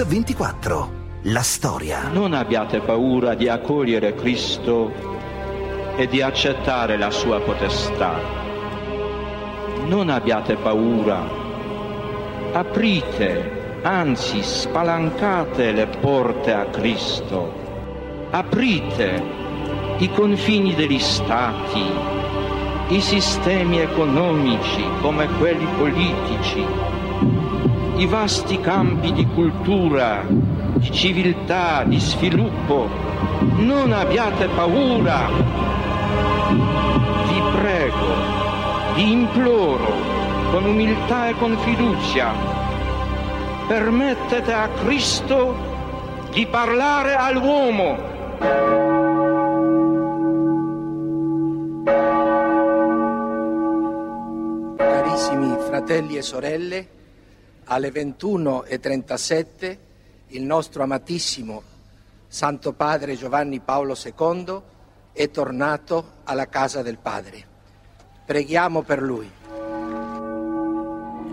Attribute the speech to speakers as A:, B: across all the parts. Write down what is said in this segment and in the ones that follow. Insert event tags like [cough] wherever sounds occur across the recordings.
A: Mix24. La storia.
B: Non abbiate paura di accogliere Cristo e di accettare la sua potestà. Non abbiate paura. Aprite, anzi spalancate le porte a Cristo. Aprite i confini degli stati, i sistemi economici come quelli politici, i vasti campi di cultura, di civiltà, di sviluppo. Non abbiate paura. Vi prego, vi imploro, con umiltà e con fiducia, permettete a Cristo di parlare all'uomo.
C: Carissimi fratelli e sorelle, alle 21.37 il nostro amatissimo Santo Padre Giovanni Paolo II è tornato alla casa del Padre. Preghiamo per lui.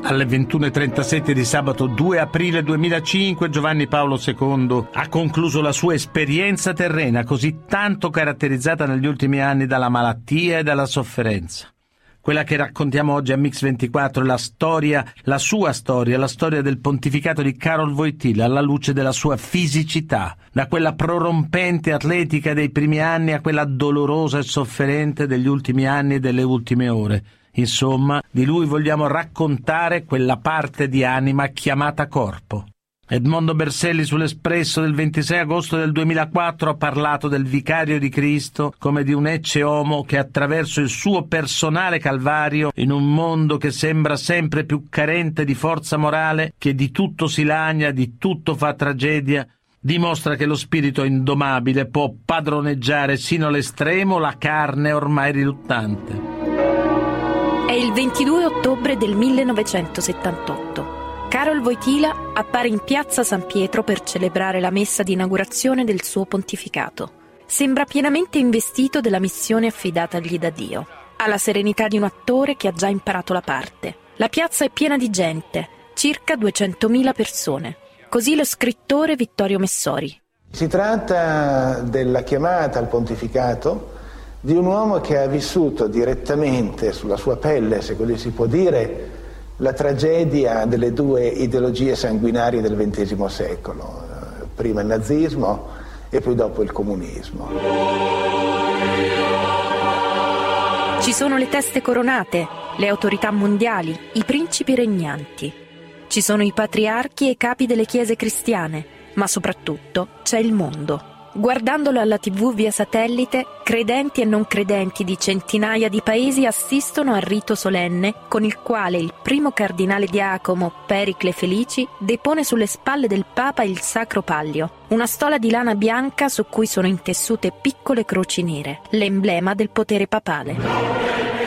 D: Alle 21.37 di sabato 2 aprile 2005 Giovanni Paolo II ha concluso la sua esperienza terrena così tanto caratterizzata negli ultimi anni dalla malattia e dalla sofferenza. Quella che raccontiamo oggi a Mix24 è la storia, la sua storia, la storia del pontificato di Karol Wojtyla alla luce della sua fisicità, da quella prorompente atletica dei primi anni a quella dolorosa e sofferente degli ultimi anni e delle ultime ore. Insomma, di lui vogliamo raccontare quella parte di anima chiamata corpo. Edmondo Berselli sull'Espresso del 26 agosto del 2004 ha parlato del vicario di Cristo come di un ecce homo che attraverso il suo personale calvario, in un mondo che sembra sempre più carente di forza morale, che di tutto si lagna, di tutto fa tragedia, dimostra che lo spirito indomabile può padroneggiare sino all'estremo la carne ormai riluttante.
E: È il 22 ottobre del 1978. Karol Wojtyla appare in piazza San Pietro per celebrare la messa di inaugurazione del suo pontificato. Sembra pienamente investito della missione affidatagli da Dio. Ha la serenità di un attore che ha già imparato la parte. La piazza è piena di gente, circa 200.000 persone. Così lo scrittore Vittorio Messori.
F: Si tratta della chiamata al pontificato di un uomo che ha vissuto direttamente sulla sua pelle, se così si può dire, la tragedia delle due ideologie sanguinarie del XX secolo, prima il nazismo e poi dopo il comunismo.
E: Ci sono le teste coronate, le autorità mondiali, i principi regnanti. Ci sono i patriarchi e capi delle chiese cristiane, ma soprattutto c'è il mondo. Guardandolo alla TV via satellite, credenti e non credenti di centinaia di paesi assistono al rito solenne con il quale il primo cardinale diacomo Pericle Felici depone sulle spalle del Papa il Sacro Pallio, una stola di lana bianca su cui sono intessute piccole croci nere, l'emblema del potere papale.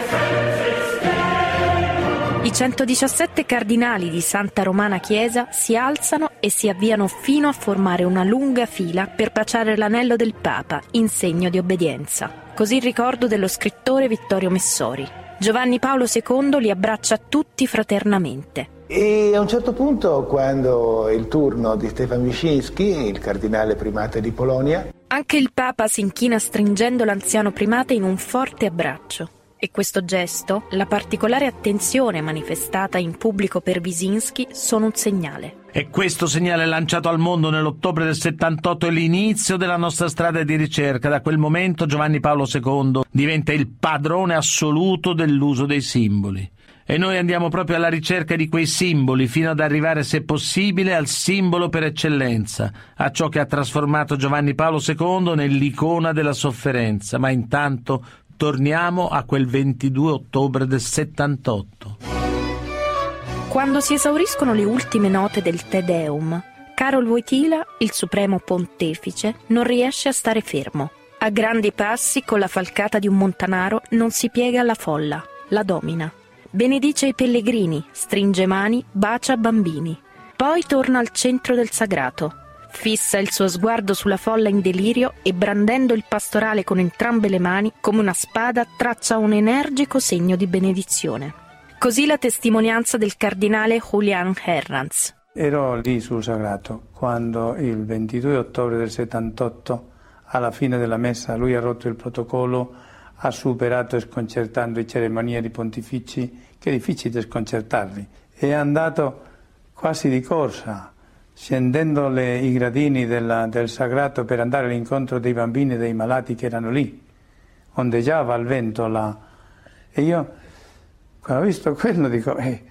E: I 117 cardinali di Santa Romana Chiesa si alzano e si avviano fino a formare una lunga fila per baciare l'anello del Papa in segno di obbedienza. Così il ricordo dello scrittore Vittorio Messori. Giovanni Paolo II li abbraccia tutti fraternamente.
F: E a un certo punto, quando è il turno di Stefan Wyszynski, il cardinale primate di Polonia,
E: anche il Papa si inchina stringendo l'anziano primate in un forte abbraccio. E questo gesto, la particolare attenzione manifestata in pubblico per Wyszynski, sono un segnale.
D: E questo segnale lanciato al mondo nell'ottobre del 78 è l'inizio della nostra strada di ricerca. Da quel momento Giovanni Paolo II diventa il padrone assoluto dell'uso dei simboli. E noi andiamo proprio alla ricerca di quei simboli fino ad arrivare, se possibile, al simbolo per eccellenza, a ciò che ha trasformato Giovanni Paolo II nell'icona della sofferenza. Ma intanto torniamo a quel 22 ottobre del 78.
E: Quando si esauriscono le ultime note del Te Deum, Karol Wojtyla, il supremo pontefice, non riesce a stare fermo. A grandi passi, con la falcata di un montanaro, non si piega alla folla, la domina. Benedice i pellegrini, stringe mani, bacia bambini. Poi torna al centro del sagrato, Fissa il suo sguardo sulla folla in delirio e brandendo il pastorale con entrambe le mani, come una spada, traccia un energico segno di benedizione. Così la testimonianza del cardinale Julian Herranz.
G: Ero lì sul Sagrato quando il 22 ottobre del 78, alla fine della messa, lui ha rotto il protocollo, ha superato sconcertando i cerimonieri pontifici, che è difficile sconcertarli, è andato quasi di corsa, scendendo le, i gradini della, del Sagrato per andare all'incontro dei bambini e dei malati che erano lì. Ondeggiava al vento là. E io, quando ho visto quello, dico, eh,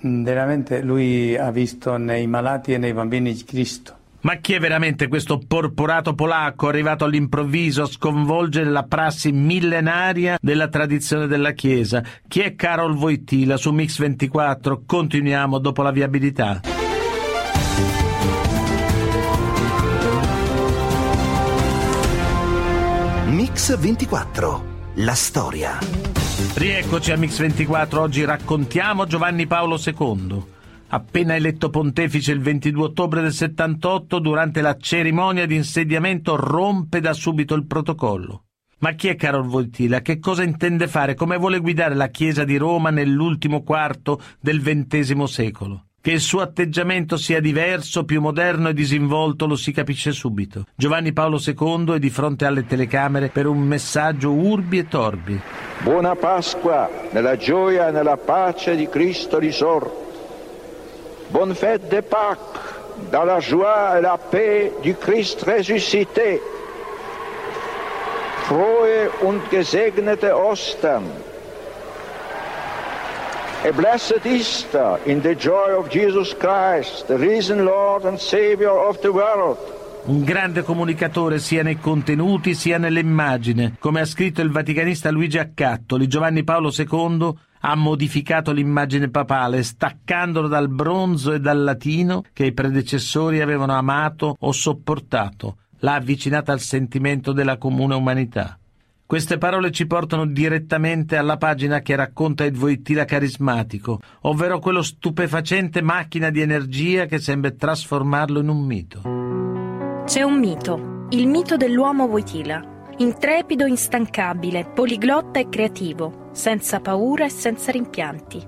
G: veramente lui ha visto nei malati e nei bambini Cristo.
D: Ma chi è veramente questo porporato polacco arrivato all'improvviso a sconvolgere la prassi millenaria della tradizione della Chiesa? Chi è Karol Wojtyla su Mix 24? Continuiamo dopo la viabilità.
A: Mix 24. La storia.
D: Rieccoci a Mix 24. Oggi raccontiamo Giovanni Paolo II. Appena eletto pontefice il 22 ottobre del 78, durante la cerimonia di insediamento rompe da subito il protocollo. Ma chi è Carol Wojtyla? Che cosa intende fare? Come vuole guidare la Chiesa di Roma nell'ultimo quarto del XX secolo? Che il suo atteggiamento sia diverso, più moderno e disinvolto lo si capisce subito. Giovanni Paolo II è di fronte alle telecamere per un messaggio urbi e torbi.
B: Buona Pasqua nella gioia e nella pace di Cristo risorto. Bonne fête de Pâques dans la joie et la paix du Christ ressuscité. Frohe und gesegnete Ostern. A blessed Easter in the joy of Jesus Christ, the risen Lord and Savior of the world.
D: Un grande comunicatore sia nei contenuti sia nell'immagine. Come ha scritto il vaticanista Luigi Accattoli, Giovanni Paolo II ha modificato l'immagine papale, staccandolo dal bronzo e dal latino che i predecessori avevano amato o sopportato. L'ha avvicinata al sentimento della comune umanità. Queste parole ci portano direttamente alla pagina che racconta il Voitila carismatico, ovvero quello stupefacente macchina di energia che sembra trasformarlo in un mito.
E: C'è un mito, il mito dell'uomo Voitila, intrepido, instancabile, poliglotta e creativo, senza paura e senza rimpianti.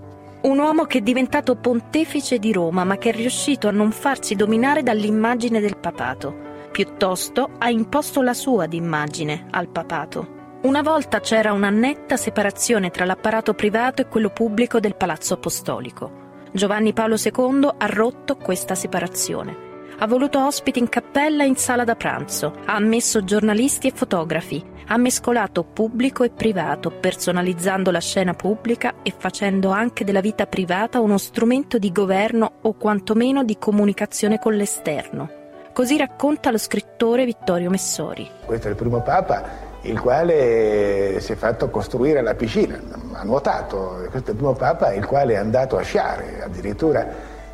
E: Un uomo che è diventato pontefice di Roma, ma che è riuscito a non farsi dominare dall'immagine del papato. Piuttosto ha imposto la sua d'immagine al papato. Una volta c'era una netta separazione tra l'apparato privato e quello pubblico del Palazzo Apostolico. Giovanni Paolo II ha rotto questa separazione. Ha voluto ospiti in cappella e in sala da pranzo, ha ammesso giornalisti e fotografi, ha mescolato pubblico e privato, personalizzando la scena pubblica e facendo anche della vita privata uno strumento di governo o quantomeno di comunicazione con l'esterno. Così racconta lo scrittore Vittorio Messori.
F: Questo è il primo Papa il quale si è fatto costruire la piscina, ha nuotato, questo è il primo Papa il quale è andato a sciare, addirittura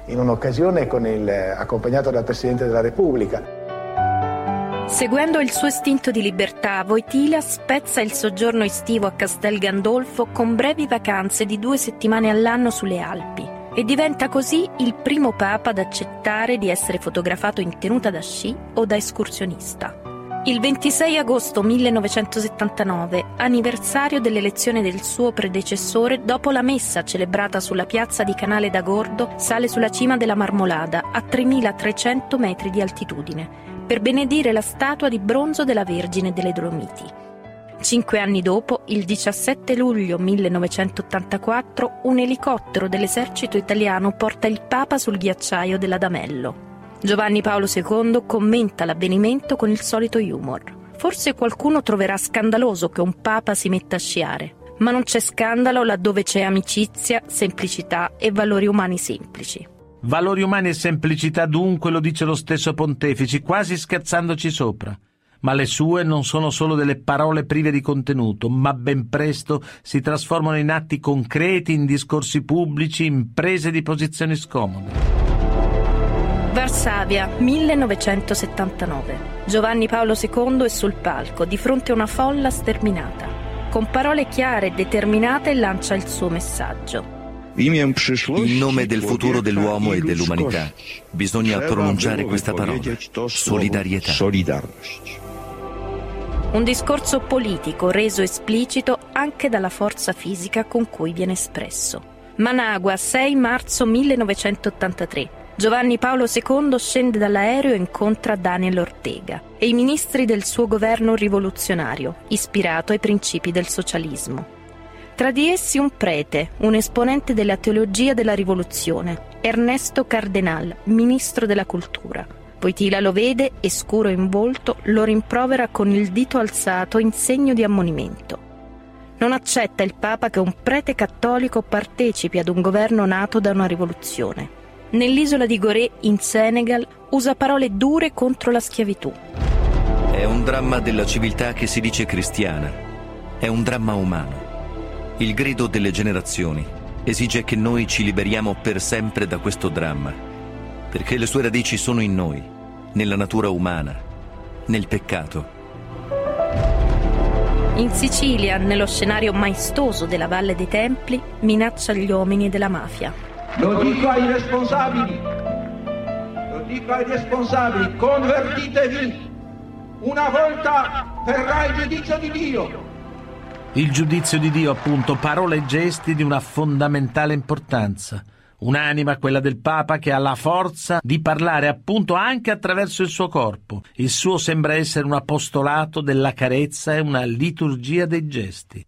F: in un'occasione il, accompagnato dal Presidente della Repubblica.
E: Seguendo il suo istinto di libertà, Voitila spezza il soggiorno estivo a Castel Gandolfo con brevi vacanze di due settimane all'anno sulle Alpi e diventa così il primo Papa ad accettare di essere fotografato in tenuta da sci o da escursionista. Il 26 agosto 1979, anniversario dell'elezione del suo predecessore, dopo la messa celebrata sulla piazza di Canale d'Agordo, sale sulla cima della Marmolada, a 3300 metri di altitudine, per benedire la statua di bronzo della Vergine delle Dolomiti. Cinque anni dopo, il 17 luglio 1984, un elicottero dell'esercito italiano porta il Papa sul ghiacciaio dell'Adamello. Giovanni Paolo II commenta l'avvenimento con il solito humor. Forse qualcuno troverà scandaloso che un papa si metta a sciare, ma non c'è scandalo laddove c'è amicizia, semplicità e valori umani semplici.
D: Valori umani e semplicità dunque lo dice lo stesso Pontefici, quasi scherzandoci sopra. Ma le sue non sono solo delle parole prive di contenuto, ma ben presto si trasformano in atti concreti, in discorsi pubblici, in prese di posizioni scomode.
E: Varsavia, 1979. Giovanni Paolo II è sul palco, di fronte a una folla sterminata. Con parole chiare e determinate lancia il suo messaggio.
H: In nome del futuro dell'uomo e dell'umanità bisogna pronunciare questa parola, solidarietà.
E: Un discorso politico reso esplicito anche dalla forza fisica con cui viene espresso. Managua, 6 marzo 1983. Giovanni Paolo II scende dall'aereo e incontra Daniel Ortega e i ministri del suo governo rivoluzionario, ispirato ai principi del socialismo. Tra di essi un prete, un esponente della teologia della rivoluzione, Ernesto Cardenal, ministro della cultura. Voitila lo vede e scuro in volto lo rimprovera con il dito alzato in segno di ammonimento. Non accetta il Papa che un prete cattolico partecipi ad un governo nato da una rivoluzione. Nell'isola di Gorée, in Senegal, usa parole dure contro la schiavitù.
H: È un dramma della civiltà che si dice cristiana. È un dramma umano. Il grido delle generazioni esige che noi ci liberiamo per sempre da questo dramma, perché le sue radici sono in noi, nella natura umana, nel peccato.
E: In Sicilia, nello scenario maestoso della Valle dei Templi, minaccia gli uomini della mafia.
B: Lo dico ai responsabili, lo dico ai responsabili, convertitevi, una volta verrà il giudizio di Dio.
D: Il giudizio di Dio, appunto, parole e gesti di una fondamentale importanza. Un'anima, quella del Papa, che ha la forza di parlare appunto anche attraverso il suo corpo. Il suo sembra essere un apostolato della carezza e una liturgia dei gesti.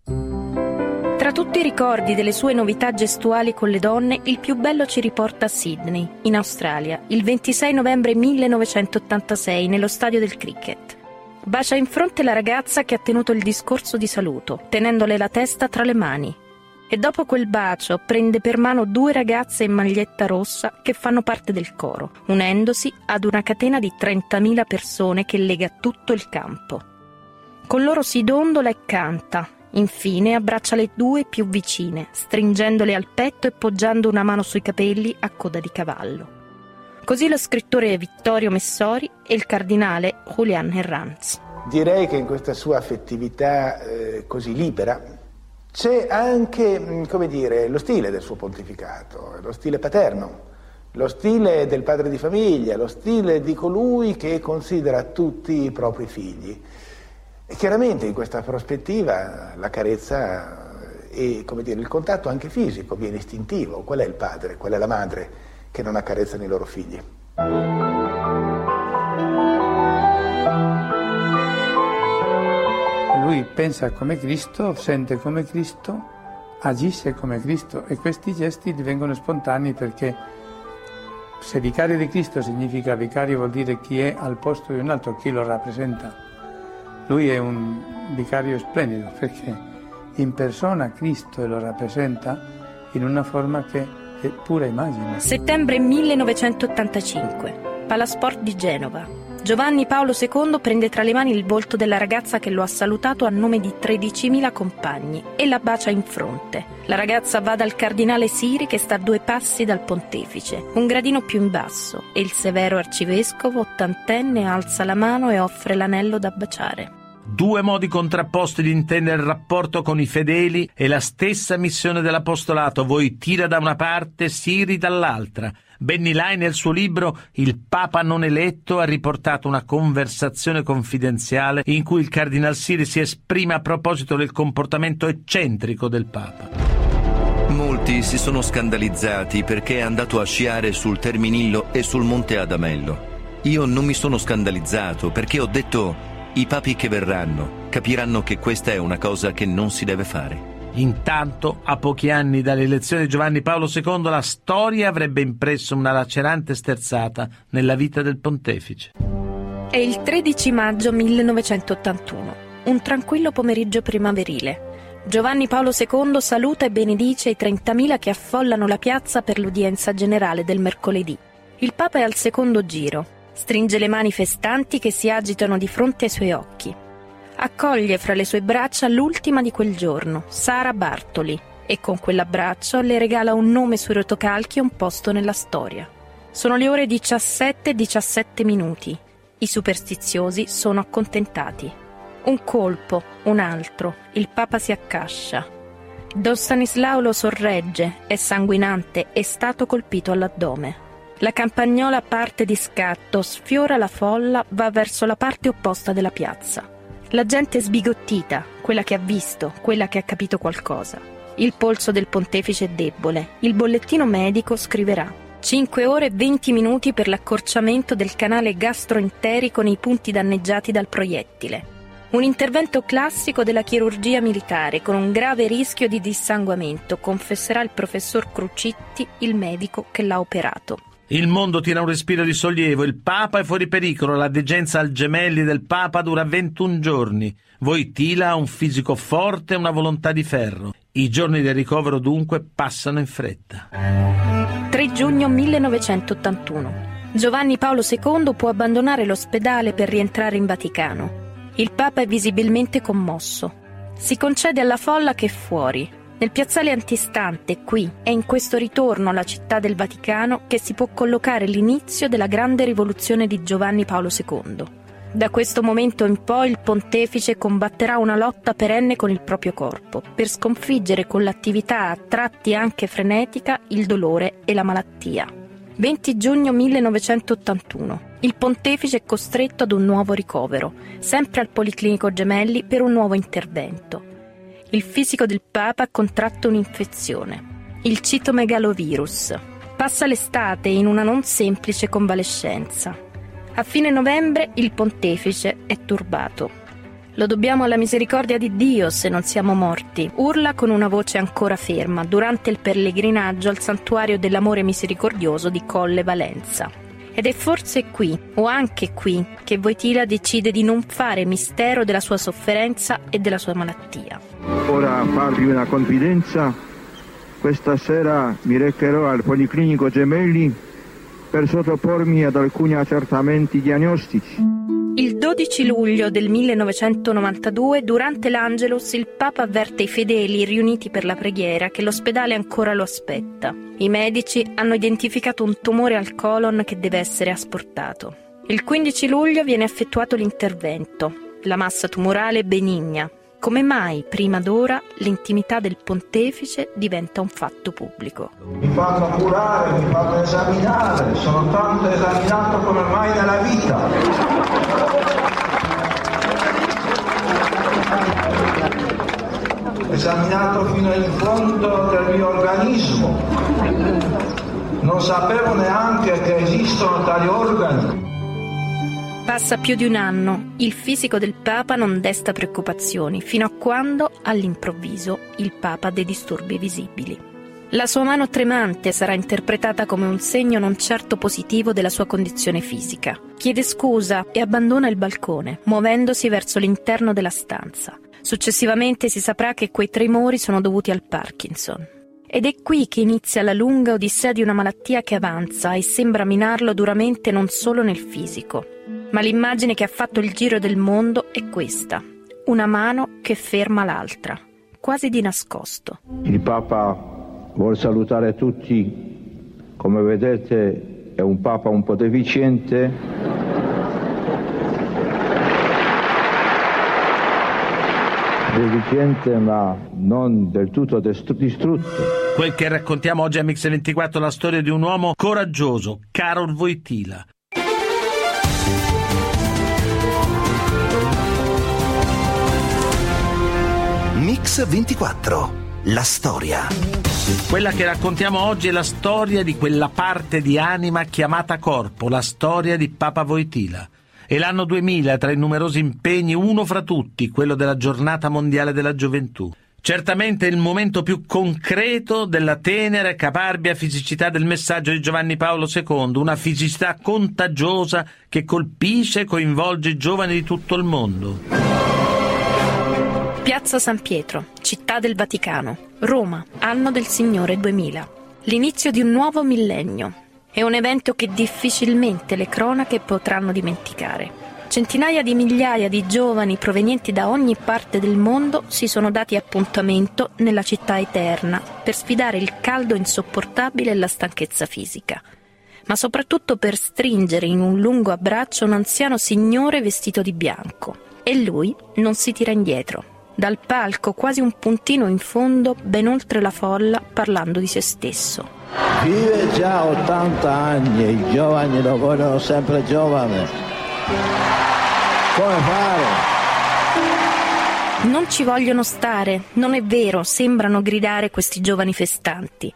E: Tra tutti i ricordi delle sue novità gestuali con le donne, il più bello ci riporta a Sydney, in Australia, il 26 novembre 1986, nello stadio del cricket. Bacia in fronte la ragazza che ha tenuto il discorso di saluto, tenendole la testa tra le mani. E dopo quel bacio prende per mano due ragazze in maglietta rossa che fanno parte del coro, unendosi ad una catena di 30.000 persone che lega tutto il campo. Con loro si dondola e canta. Infine abbraccia le due più vicine, stringendole al petto e poggiando una mano sui capelli a coda di cavallo. Così lo scrittore Vittorio Messori e il cardinale Julian Herranz.
F: Direi che in questa sua affettività eh, così libera c'è anche, mm, come dire, lo stile del suo pontificato, lo stile paterno, lo stile del padre di famiglia, lo stile di colui che considera tutti i propri figli. Chiaramente in questa prospettiva la carezza e dire, il contatto anche fisico viene istintivo. Qual è il padre? Qual è la madre? che non accarezzano i loro figli.
G: Lui pensa come Cristo, sente come Cristo, agisce come Cristo e questi gesti divengono spontanei perché se vicario di Cristo significa vicario vuol dire chi è al posto di un altro, chi lo rappresenta. Lui è un vicario splendido perché in persona Cristo lo rappresenta in una forma che e pura immagine.
E: Settembre 1985, Palasport di Genova. Giovanni Paolo II prende tra le mani il volto della ragazza che lo ha salutato a nome di 13.000 compagni e la bacia in fronte. La ragazza va dal cardinale Siri che sta a due passi dal pontefice, un gradino più in basso, e il severo arcivescovo ottantenne alza la mano e offre l'anello da baciare.
D: Due modi contrapposti di intendere il rapporto con i fedeli e la stessa missione dell'apostolato, voi tira da una parte, Siri dall'altra. Benny Lai nel suo libro Il Papa non eletto ha riportato una conversazione confidenziale in cui il Cardinal Siri si esprime a proposito del comportamento eccentrico del Papa.
H: Molti si sono scandalizzati perché è andato a sciare sul Terminillo e sul Monte Adamello. Io non mi sono scandalizzato perché ho detto i papi che verranno capiranno che questa è una cosa che non si deve fare.
D: Intanto, a pochi anni dall'elezione di Giovanni Paolo II, la storia avrebbe impresso una lacerante sterzata nella vita del pontefice.
E: È il 13 maggio 1981, un tranquillo pomeriggio primaverile. Giovanni Paolo II saluta e benedice i 30.000 che affollano la piazza per l'udienza generale del mercoledì. Il Papa è al secondo giro, Stringe le mani festanti che si agitano di fronte ai suoi occhi. Accoglie fra le sue braccia l'ultima di quel giorno, Sara Bartoli, e con quell'abbraccio le regala un nome sui rotocalchi e un posto nella storia. Sono le ore 17 e 17 minuti. I superstiziosi sono accontentati. Un colpo, un altro, il Papa si accascia. Don Stanislao lo sorregge, è sanguinante, è stato colpito all'addome. La campagnola parte di scatto, sfiora la folla, va verso la parte opposta della piazza. La gente è sbigottita, quella che ha visto, quella che ha capito qualcosa. Il polso del pontefice è debole. Il bollettino medico scriverà 5 ore e 20 minuti per l'accorciamento del canale gastroenterico nei punti danneggiati dal proiettile. Un intervento classico della chirurgia militare con un grave rischio di dissanguamento, confesserà il professor Crucitti, il medico che l'ha operato.
D: Il mondo tira un respiro di sollievo, il Papa è fuori pericolo, la degenza al gemelli del Papa dura 21 giorni. Voitila ha un fisico forte e una volontà di ferro. I giorni del ricovero dunque passano in fretta.
E: 3 giugno 1981. Giovanni Paolo II può abbandonare l'ospedale per rientrare in Vaticano. Il Papa è visibilmente commosso. Si concede alla folla che è fuori. Nel piazzale antistante, qui, è in questo ritorno alla città del Vaticano che si può collocare l'inizio della grande rivoluzione di Giovanni Paolo II. Da questo momento in poi il pontefice combatterà una lotta perenne con il proprio corpo, per sconfiggere con l'attività a tratti anche frenetica il dolore e la malattia. 20 giugno 1981. Il pontefice è costretto ad un nuovo ricovero, sempre al Policlinico Gemelli per un nuovo intervento. Il fisico del Papa ha contratto un'infezione, il citomegalovirus. Passa l'estate in una non semplice convalescenza. A fine novembre il pontefice è turbato. Lo dobbiamo alla misericordia di Dio se non siamo morti, urla con una voce ancora ferma durante il pellegrinaggio al santuario dell'amore misericordioso di Colle Valenza. Ed è forse qui, o anche qui, che Voitila decide di non fare mistero della sua sofferenza e della sua malattia.
B: Ora farvi una confidenza. Questa sera mi recherò al Policlinico Gemelli per sottopormi ad alcuni accertamenti diagnostici.
E: Il 12 luglio del 1992, durante l'Angelus, il Papa avverte i fedeli riuniti per la preghiera che l'ospedale ancora lo aspetta. I medici hanno identificato un tumore al colon che deve essere asportato. Il 15 luglio viene effettuato l'intervento. La massa tumorale è benigna, come mai prima d'ora l'intimità del pontefice diventa un fatto pubblico?
B: Mi fanno curare, mi fanno esaminare, sono tanto esaminato come mai nella vita. Esaminato fino in fondo del mio organismo. Non sapevo neanche che esistono tali organi.
E: Passa più di un anno, il fisico del Papa non desta preoccupazioni, fino a quando, all'improvviso, il Papa ha dei disturbi visibili. La sua mano tremante sarà interpretata come un segno non certo positivo della sua condizione fisica. Chiede scusa e abbandona il balcone, muovendosi verso l'interno della stanza. Successivamente si saprà che quei tremori sono dovuti al Parkinson. Ed è qui che inizia la lunga odissea di una malattia che avanza e sembra minarlo duramente non solo nel fisico, ma l'immagine che ha fatto il giro del mondo è questa, una mano che ferma l'altra, quasi di nascosto.
B: Il Papa vuol salutare tutti, come vedete è un Papa un po' deficiente. Deficiente ma non del tutto distrutto.
D: Quel che raccontiamo oggi a Mix24 è la storia di un uomo coraggioso, Karol Wojtyla.
A: Mix 24. La storia.
D: Quella che raccontiamo oggi è la storia di quella parte di anima chiamata corpo, la storia di Papa Voitila. È l'anno 2000, tra i numerosi impegni, uno fra tutti, quello della giornata mondiale della gioventù. Certamente il momento più concreto della tenera e caparbia fisicità del messaggio di Giovanni Paolo II, una fisicità contagiosa che colpisce e coinvolge i giovani di tutto il mondo.
E: Piazza San Pietro, città del Vaticano, Roma, anno del Signore 2000. L'inizio di un nuovo millennio. È un evento che difficilmente le cronache potranno dimenticare. Centinaia di migliaia di giovani provenienti da ogni parte del mondo si sono dati appuntamento nella città eterna per sfidare il caldo insopportabile e la stanchezza fisica, ma soprattutto per stringere in un lungo abbraccio un anziano signore vestito di bianco. E lui non si tira indietro. Dal palco, quasi un puntino in fondo, ben oltre la folla, parlando di se stesso.
I: Vive già 80 anni i giovani lo vogliono sempre giovane. Come fare?
E: Non ci vogliono stare, non è vero, sembrano gridare questi giovani festanti.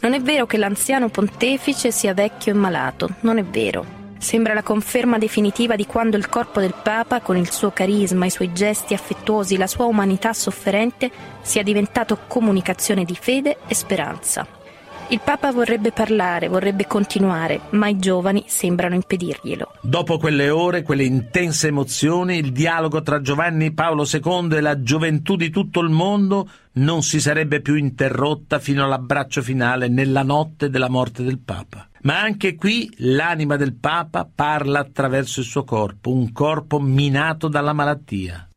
E: Non è vero che l'anziano pontefice sia vecchio e malato, non è vero. Sembra la conferma definitiva di quando il corpo del Papa, con il suo carisma, i suoi gesti affettuosi, la sua umanità sofferente, sia diventato comunicazione di fede e speranza. Il Papa vorrebbe parlare, vorrebbe continuare, ma i giovani sembrano impedirglielo.
D: Dopo quelle ore, quelle intense emozioni, il dialogo tra Giovanni Paolo II e la gioventù di tutto il mondo non si sarebbe più interrotta fino all'abbraccio finale nella notte della morte del Papa. Ma anche qui l'anima del Papa parla attraverso il suo corpo, un corpo minato dalla malattia.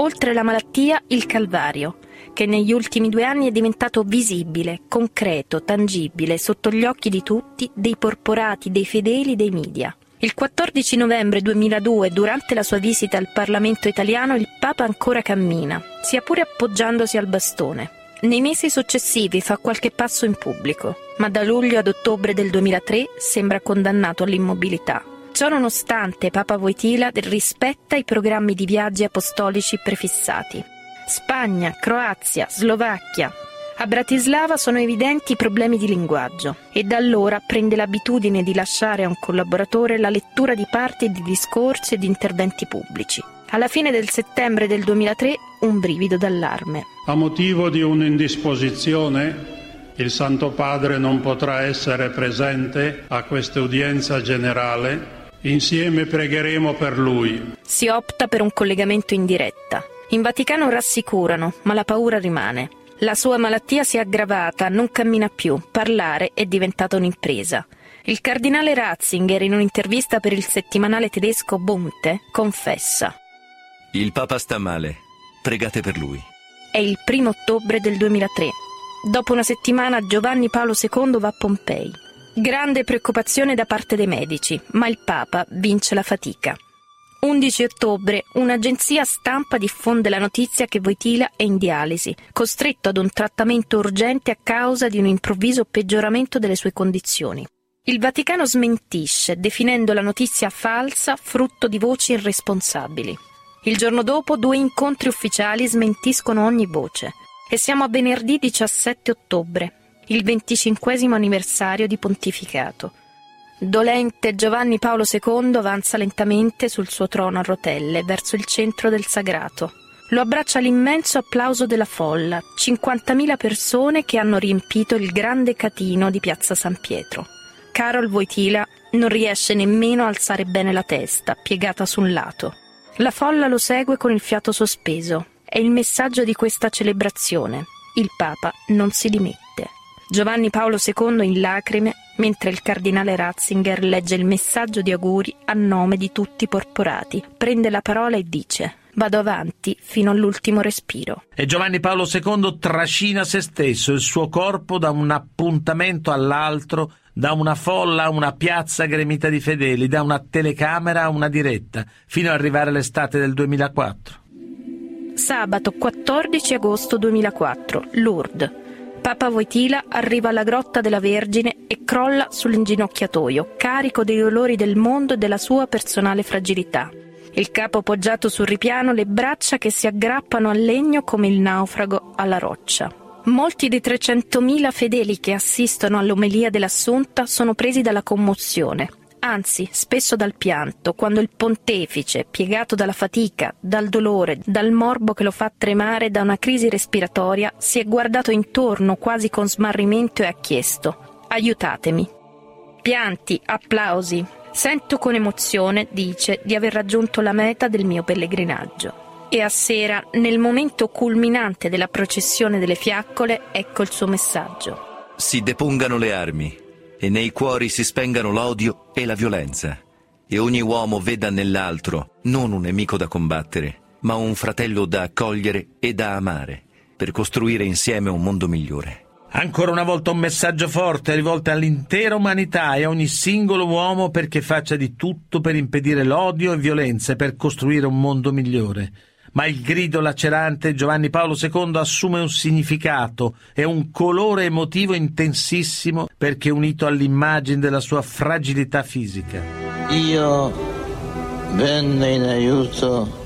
E: Oltre la malattia, il Calvario, che negli ultimi due anni è diventato visibile, concreto, tangibile, sotto gli occhi di tutti, dei porporati, dei fedeli, dei media. Il 14 novembre 2002, durante la sua visita al Parlamento italiano, il Papa ancora cammina, sia pure appoggiandosi al bastone. Nei mesi successivi fa qualche passo in pubblico, ma da luglio ad ottobre del 2003 sembra condannato all'immobilità. Ciò nonostante Papa Wojtyla rispetta i programmi di viaggi apostolici prefissati. Spagna, Croazia, Slovacchia. A Bratislava sono evidenti i problemi di linguaggio e da allora prende l'abitudine di lasciare a un collaboratore la lettura di parti di discorsi e di interventi pubblici. Alla fine del settembre del 2003 un brivido d'allarme.
J: A motivo di un'indisposizione, il Santo Padre non potrà essere presente a questa udienza generale. Insieme pregheremo per lui.
E: Si opta per un collegamento in diretta. In Vaticano rassicurano, ma la paura rimane. La sua malattia si è aggravata, non cammina più, parlare è diventata un'impresa. Il cardinale Ratzinger, in un'intervista per il settimanale tedesco Bunte, confessa:
H: Il Papa sta male, pregate per lui.
E: È il primo ottobre del 2003. Dopo una settimana Giovanni Paolo II va a Pompei. Grande preoccupazione da parte dei medici, ma il Papa vince la fatica. 11 ottobre un'agenzia stampa diffonde la notizia che Voitila è in dialisi, costretto ad un trattamento urgente a causa di un improvviso peggioramento delle sue condizioni. Il Vaticano smentisce, definendo la notizia falsa, frutto di voci irresponsabili. Il giorno dopo due incontri ufficiali smentiscono ogni voce. E siamo a venerdì 17 ottobre, il 25 anniversario di pontificato. Dolente Giovanni Paolo II avanza lentamente sul suo trono a rotelle verso il centro del sagrato. Lo abbraccia l'immenso applauso della folla, 50.000 persone che hanno riempito il grande catino di piazza San Pietro. Carol Voitila non riesce nemmeno a alzare bene la testa, piegata sul lato. La folla lo segue con il fiato sospeso. È il messaggio di questa celebrazione. Il Papa non si dimette. Giovanni Paolo II in lacrime mentre il cardinale Ratzinger legge il messaggio di auguri a nome di tutti i porporati. Prende la parola e dice Vado avanti fino all'ultimo respiro.
D: E Giovanni Paolo II trascina se stesso, il suo corpo da un appuntamento all'altro, da una folla a una piazza gremita di fedeli, da una telecamera a una diretta, fino ad arrivare all'estate del 2004.
E: Sabato 14 agosto 2004, Lourdes. Papa Voitila arriva alla grotta della Vergine e crolla sull'inginocchiatoio, carico dei dolori del mondo e della sua personale fragilità. Il capo poggiato sul ripiano, le braccia che si aggrappano al legno come il naufrago alla roccia. Molti dei 300.000 fedeli che assistono all'omelia dell'Assunta sono presi dalla commozione anzi spesso dal pianto, quando il pontefice, piegato dalla fatica, dal dolore, dal morbo che lo fa tremare da una crisi respiratoria, si è guardato intorno quasi con smarrimento e ha chiesto aiutatemi. Pianti, applausi. Sento con emozione, dice, di aver raggiunto la meta del mio pellegrinaggio. E a sera, nel momento culminante della processione delle fiaccole, ecco il suo messaggio.
H: Si depongano le armi, e nei cuori si spengano l'odio e la violenza, e ogni uomo veda nell'altro non un nemico da combattere, ma un fratello da accogliere e da amare, per costruire insieme un mondo migliore.
D: Ancora una volta un messaggio forte rivolto all'intera umanità e a ogni singolo uomo perché faccia di tutto per impedire l'odio e violenza e per costruire un mondo migliore ma il grido lacerante Giovanni Paolo II assume un significato e un colore emotivo intensissimo perché unito all'immagine della sua fragilità fisica.
I: Io venne in aiuto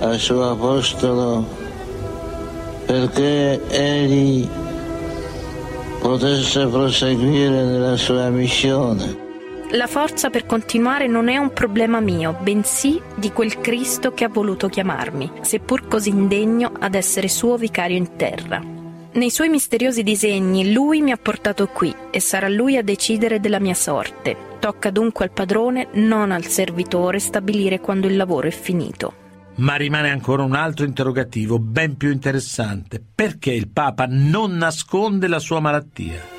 I: al suo apostolo perché egli potesse proseguire nella sua missione.
E: La forza per continuare non è un problema mio, bensì di quel Cristo che ha voluto chiamarmi, seppur così indegno ad essere suo vicario in terra. Nei suoi misteriosi disegni lui mi ha portato qui e sarà lui a decidere della mia sorte. Tocca dunque al padrone, non al servitore, stabilire quando il lavoro è finito.
D: Ma rimane ancora un altro interrogativo ben più interessante. Perché il Papa non nasconde la sua malattia?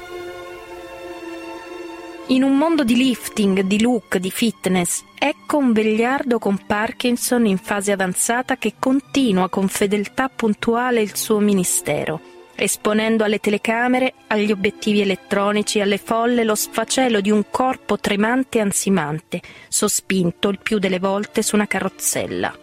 E: In un mondo di lifting, di look, di fitness, ecco un vegliardo con Parkinson in fase avanzata che continua con fedeltà puntuale il suo ministero, esponendo alle telecamere, agli obiettivi elettronici, alle folle lo sfacelo di un corpo tremante e ansimante, sospinto il più delle volte su una carrozzella.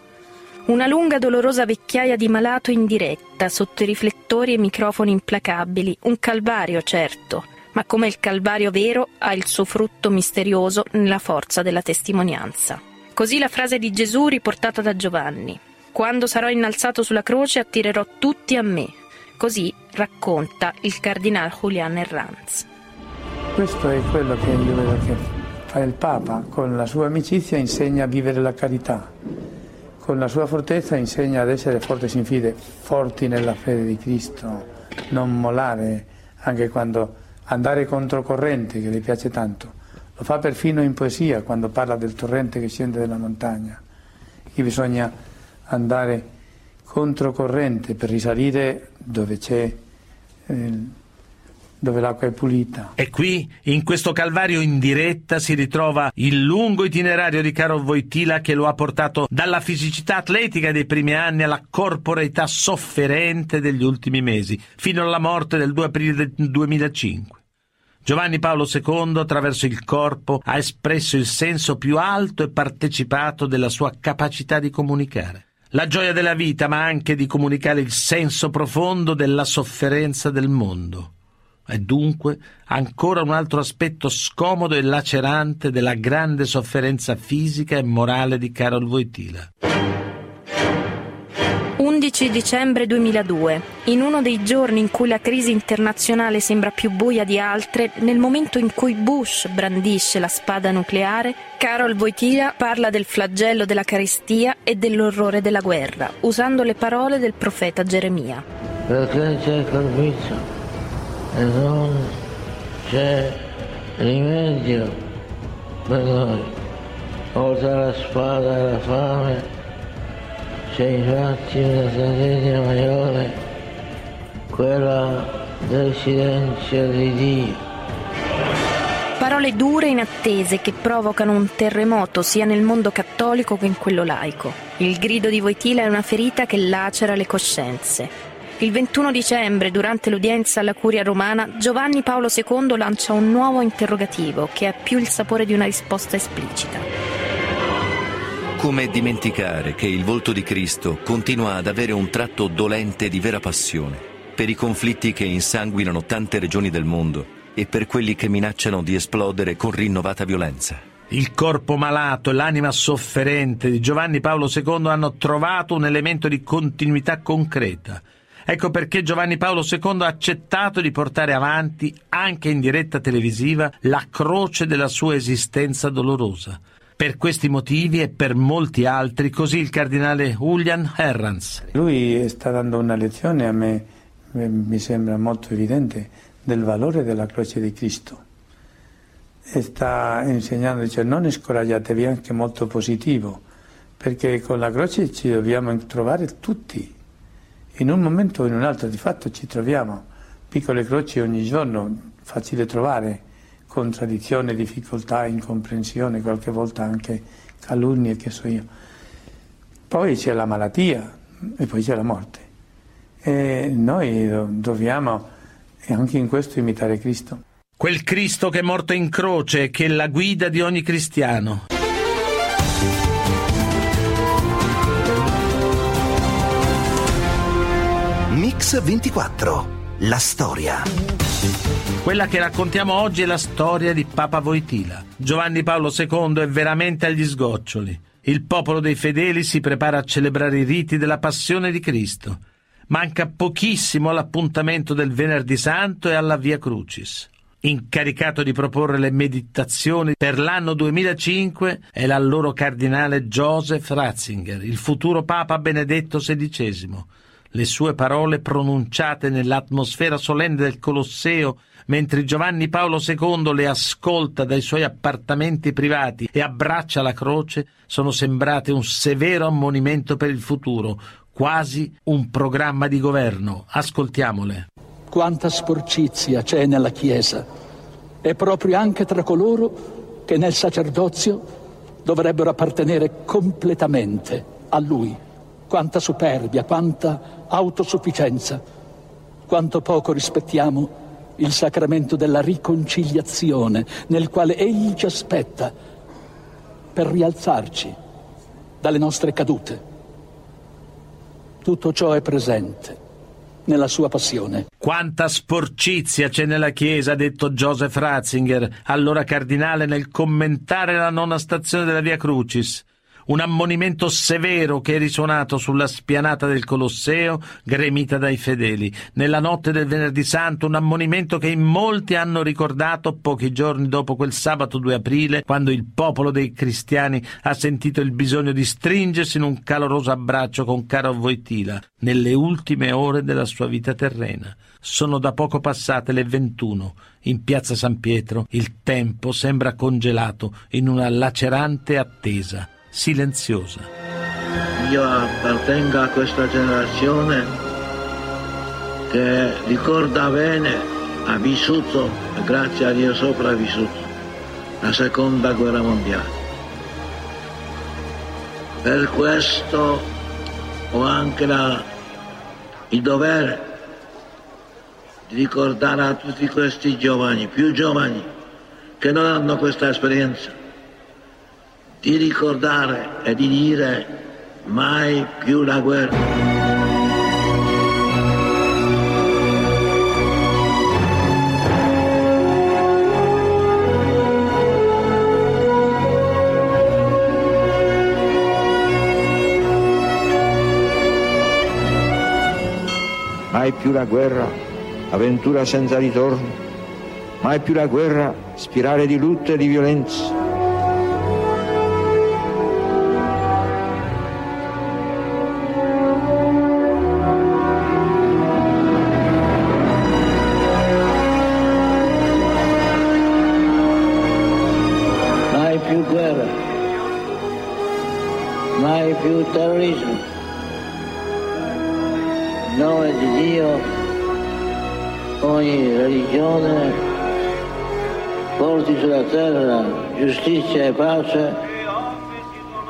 E: Una lunga dolorosa vecchiaia di malato in diretta, sotto i riflettori e microfoni implacabili, un calvario certo, ma come il calvario vero ha il suo frutto misterioso nella forza della testimonianza. Così la frase di Gesù riportata da Giovanni. Quando sarò innalzato sulla croce attirerò tutti a me. Così racconta il cardinale Julian Herranz.
G: Questo è quello che io vedo che fa il Papa, con la sua amicizia insegna a vivere la carità con la sua fortezza insegna ad essere forti sin fide, forti nella fede di Cristo, non mollare anche quando andare controcorrente, che le piace tanto. Lo fa perfino in poesia quando parla del torrente che scende dalla montagna, che bisogna andare controcorrente per risalire dove c'è eh, dove l'acqua è pulita.
D: E qui, in questo calvario in diretta, si ritrova il lungo itinerario di Caro Voitila che lo ha portato dalla fisicità atletica dei primi anni alla corporeità sofferente degli ultimi mesi, fino alla morte del 2 aprile del 2005. Giovanni Paolo II, attraverso il corpo, ha espresso il senso più alto e partecipato della sua capacità di comunicare. La gioia della vita, ma anche di comunicare il senso profondo della sofferenza del mondo. È dunque ancora un altro aspetto scomodo e lacerante della grande sofferenza fisica e morale di Carol Wojtyla.
E: 11 dicembre 2002. In uno dei giorni in cui la crisi internazionale sembra più buia di altre, nel momento in cui Bush brandisce la spada nucleare, Carol Wojtyla parla del flagello della carestia e dell'orrore della guerra, usando le parole del profeta Geremia.
I: Perché c'è colpito e non c'è rimedio per noi. Oltre alla spada e alla fame c'è infatti una tragedia maggiore, quella del silenzio di Dio.
E: Parole dure e inattese che provocano un terremoto sia nel mondo cattolico che in quello laico. Il grido di Voitila è una ferita che lacera le coscienze. Il 21 dicembre, durante l'udienza alla Curia romana, Giovanni Paolo II lancia un nuovo interrogativo che ha più il sapore di una risposta esplicita.
H: Come dimenticare che il volto di Cristo continua ad avere un tratto dolente di vera passione per i conflitti che insanguinano tante regioni del mondo e per quelli che minacciano di esplodere con rinnovata violenza?
D: Il corpo malato e l'anima sofferente di Giovanni Paolo II hanno trovato un elemento di continuità concreta Ecco perché Giovanni Paolo II ha accettato di portare avanti, anche in diretta televisiva, la croce della sua esistenza dolorosa. Per questi motivi e per molti altri, così il cardinale Julian Herranz.
G: Lui sta dando una lezione, a me mi sembra molto evidente, del valore della croce di Cristo. Sta insegnando, dice, non scoraggiatevi, anche molto positivo, perché con la croce ci dobbiamo trovare tutti, in un momento o in un altro di fatto ci troviamo piccole croci ogni giorno, facile trovare contraddizione, difficoltà, incomprensione, qualche volta anche calunnie, che so io. Poi c'è la malattia e poi c'è la morte. E noi dobbiamo anche in questo imitare Cristo.
D: Quel Cristo che è morto in croce, che è la guida di ogni cristiano.
A: Mix 24. La storia.
D: Quella che raccontiamo oggi è la storia di Papa Voitila. Giovanni Paolo II è veramente agli sgoccioli. Il popolo dei fedeli si prepara a celebrare i riti della passione di Cristo. Manca pochissimo all'appuntamento del Venerdì Santo e alla Via Crucis. Incaricato di proporre le meditazioni per l'anno 2005 è l'allora cardinale Joseph Ratzinger, il futuro Papa Benedetto XVI. Le sue parole pronunciate nell'atmosfera solenne del Colosseo mentre Giovanni Paolo II le ascolta dai suoi appartamenti privati e abbraccia la croce, sono sembrate un severo ammonimento per il futuro, quasi un programma di governo. Ascoltiamole.
K: Quanta sporcizia c'è nella Chiesa e proprio anche tra coloro che nel sacerdozio dovrebbero appartenere completamente a Lui. Quanta superbia, quanta autosufficienza, quanto poco rispettiamo il sacramento della riconciliazione nel quale Egli ci aspetta per rialzarci dalle nostre cadute. Tutto ciò è presente nella sua passione.
D: Quanta sporcizia c'è nella Chiesa, ha detto Joseph Ratzinger, allora cardinale, nel commentare la nona stazione della Via Crucis un ammonimento severo che è risuonato sulla spianata del Colosseo, gremita dai fedeli. Nella notte del venerdì santo, un ammonimento che in molti hanno ricordato pochi giorni dopo quel sabato 2 aprile, quando il popolo dei cristiani ha sentito il bisogno di stringersi in un caloroso abbraccio con caro Voitila, nelle ultime ore della sua vita terrena. Sono da poco passate le 21. In piazza San Pietro il tempo sembra congelato in una lacerante attesa silenziosa.
I: Io appartengo a questa generazione che ricorda bene, ha vissuto, grazie a Dio sopravvissuto, la seconda guerra mondiale. Per questo ho anche la, il dovere di ricordare a tutti questi giovani, più giovani, che non hanno questa esperienza, di ricordare e di dire mai più la guerra.
B: Mai più la guerra, avventura senza ritorno, mai più la guerra, spirale di lutto e di violenza.
I: più terrorismo. In nome di Dio, ogni religione porti sulla terra giustizia e pace,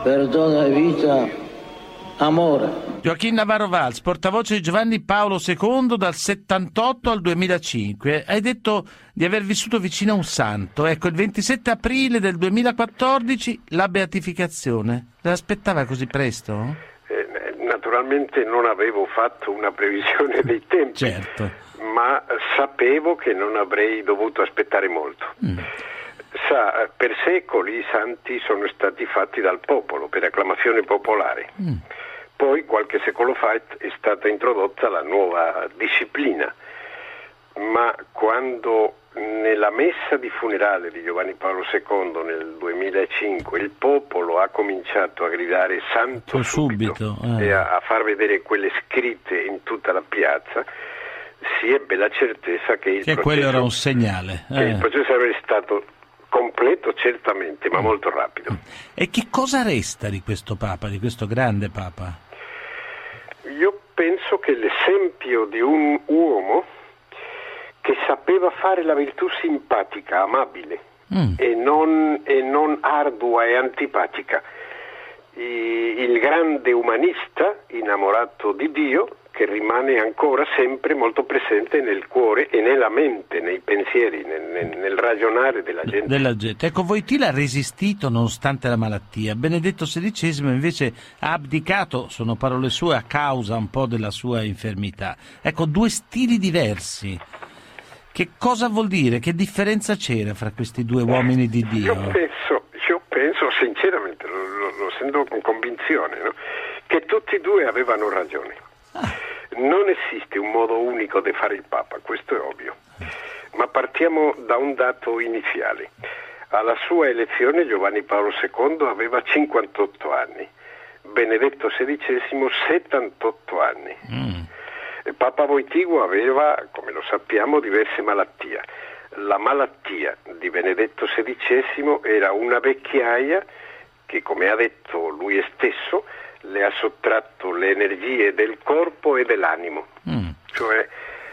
I: perdono e vita, amore.
D: Gioacchino Navarro Valls, portavoce di Giovanni Paolo II dal 78 al 2005. Hai detto di aver vissuto vicino a un santo. Ecco, il 27 aprile del 2014 la beatificazione. L'aspettava così presto?
L: Eh, naturalmente non avevo fatto una previsione dei tempi.
D: Certo.
L: Ma sapevo che non avrei dovuto aspettare molto. Mm. Sa, per secoli i santi sono stati fatti dal popolo, per acclamazione popolare. Mm poi qualche secolo fa è stata introdotta la nuova disciplina, ma quando nella messa di funerale di Giovanni Paolo II nel 2005 il popolo ha cominciato a gridare santo subito, subito eh. e a, a, far vedere quelle scritte in tutta la piazza, si ebbe la certezza che il,
D: che
L: processo,
D: era un segnale.
L: Eh. il processo sarebbe stato completo certamente, ma mm. molto rapido.
D: E che cosa resta di questo Papa, di questo grande Papa?
L: Penso che l'esempio di un uomo che sapeva fare la virtù simpatica, amabile mm. e, non, e, non, ardua e antipatica, il grande umanista innamorato di Dio che rimane ancora sempre molto presente nel cuore e nella mente, nei pensieri, nel, nel, nel ragionare della gente.
D: della gente. Ecco, Voitila ha resistito nonostante la malattia. Benedetto XVI invece ha abdicato, sono parole sue, a causa un po' della sua infermità. Ecco, due stili diversi. Che cosa vuol dire? Che differenza c'era fra questi due uomini di Dio?
L: Io penso, io penso sinceramente, lo, lo, lo sento con convinzione, no? che tutti e due avevano ragione. Non esiste un modo unico di fare il Papa, questo è ovvio. Ma partiamo da un dato iniziale. Alla sua elezione Giovanni Paolo II aveva 58 anni, Benedetto XVI 78 anni. Mm. Papa Voitigo aveva, come lo sappiamo, diverse malattie. La malattia di Benedetto XVI era una vecchiaia che, come ha detto lui stesso, le ha sottratto le energie del corpo e dell'animo. Mm. Cioè,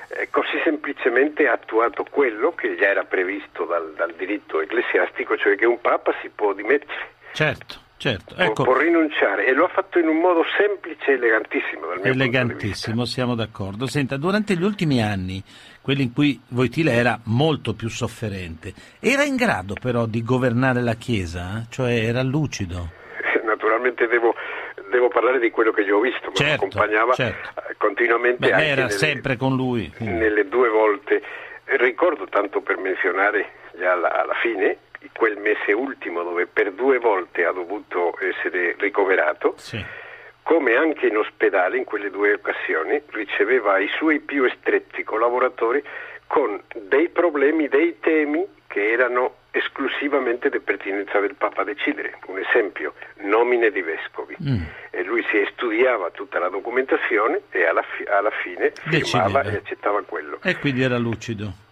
L: eh, così semplicemente ha attuato quello che già era previsto dal, dal diritto ecclesiastico, cioè che un Papa si può dimettere.
D: Certo. Certo,
L: ecco. può, rinunciare e lo ha fatto in un modo semplice e elegantissimo. Dal mio
D: elegantissimo, siamo d'accordo. Senta, durante gli ultimi anni, quelli in cui Voitila era molto più sofferente, era in grado però di governare la Chiesa? Cioè era lucido? [laughs]
L: Naturalmente devo, devo parlare di quello che io ho visto,
D: certo,
L: mi accompagnava
D: certo.
L: continuamente.
D: Beh, era nelle, sempre con lui.
L: Nelle due volte. Ricordo tanto per menzionare già alla, alla fine quel mese ultimo dove per due volte ha dovuto essere ricoverato,
D: sì.
L: come anche in ospedale in quelle due occasioni riceveva i suoi più stretti collaboratori con dei problemi, dei temi che erano esclusivamente di pertinenza del Papa a decidere. Un esempio, nomine di vescovi. Mm. E lui si studiava tutta la documentazione e alla, fi- alla fine firmava e accettava quello.
D: E quindi era lucido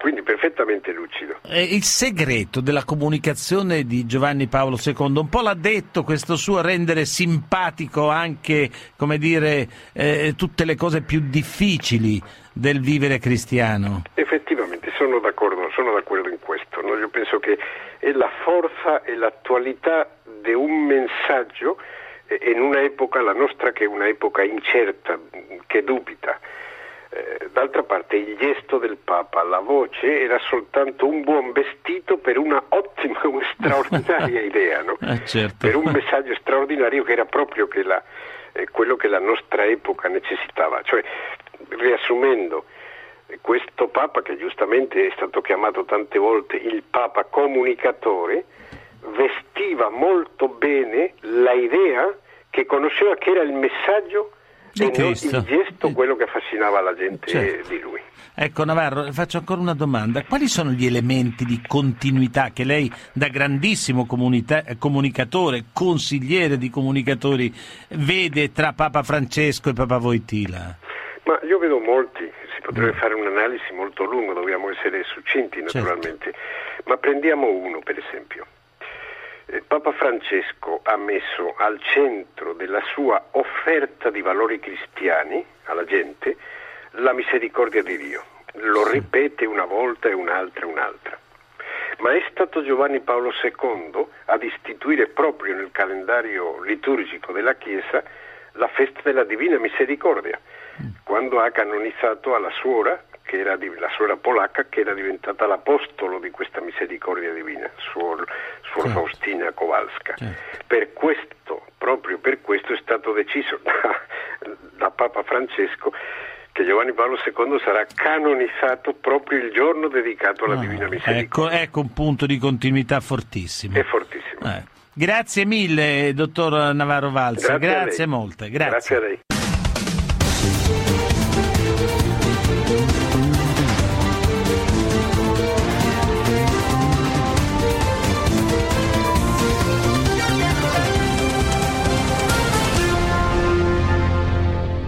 L: quindi perfettamente lucido.
D: il segreto della comunicazione di Giovanni Paolo II, un po' l'ha detto questo suo rendere simpatico anche, come dire, eh, tutte le cose più difficili del vivere cristiano.
L: Effettivamente, sono d'accordo, sono d'accordo in questo. No? Io penso che è la forza e l'attualità di un messaggio in un'epoca, la nostra che è un'epoca incerta, che dubita eh, d'altra parte il gesto del Papa, la voce era soltanto un buon vestito per una ottima, una straordinaria [laughs] idea, no?
D: eh, certo.
L: per un messaggio straordinario che era proprio che la, eh, quello che la nostra epoca necessitava. Cioè, riassumendo, questo Papa, che giustamente è stato chiamato tante volte il Papa comunicatore, vestiva molto bene la idea che conosceva che era il messaggio
D: di Cristo.
L: il gesto quello che affascinava la gente certo. di lui.
D: Ecco Navarro, faccio ancora una domanda. Quali sono gli elementi di continuità che lei, da grandissimo comunicatore, consigliere di comunicatori, vede tra Papa Francesco e Papa Voitila?
L: Ma io vedo molti, si potrebbe mm. fare un'analisi molto lunga, dobbiamo essere succinti naturalmente, certo. ma prendiamo uno per esempio. Eh, Papa Francesco ha messo al centro della sua offerta di valori cristiani alla gente la misericordia di Dio. Lo ripete una volta e un'altra e un'altra. Ma è stato Giovanni Paolo II ad istituire proprio nel calendario liturgico della Chiesa la festa della Divina Misericordia, mm. quando ha canonizzato alla suora che era la suora polacca che era diventata l'apostolo di questa misericordia divina, suor, suor certo. Faustina Kowalska. Certo. Per questo, proprio per questo è stato deciso [laughs] da, da Papa Francesco che Giovanni Paolo II sarà canonizzato proprio il giorno dedicato alla oh, Divina Misericordia.
D: Ecco, ecco, un punto di continuità fortissimo.
L: È fortissimo.
D: Eh. Grazie mille, dottor Navarro Valsa.
L: Grazie,
D: Grazie molte. Grazie.
L: Grazie a lei.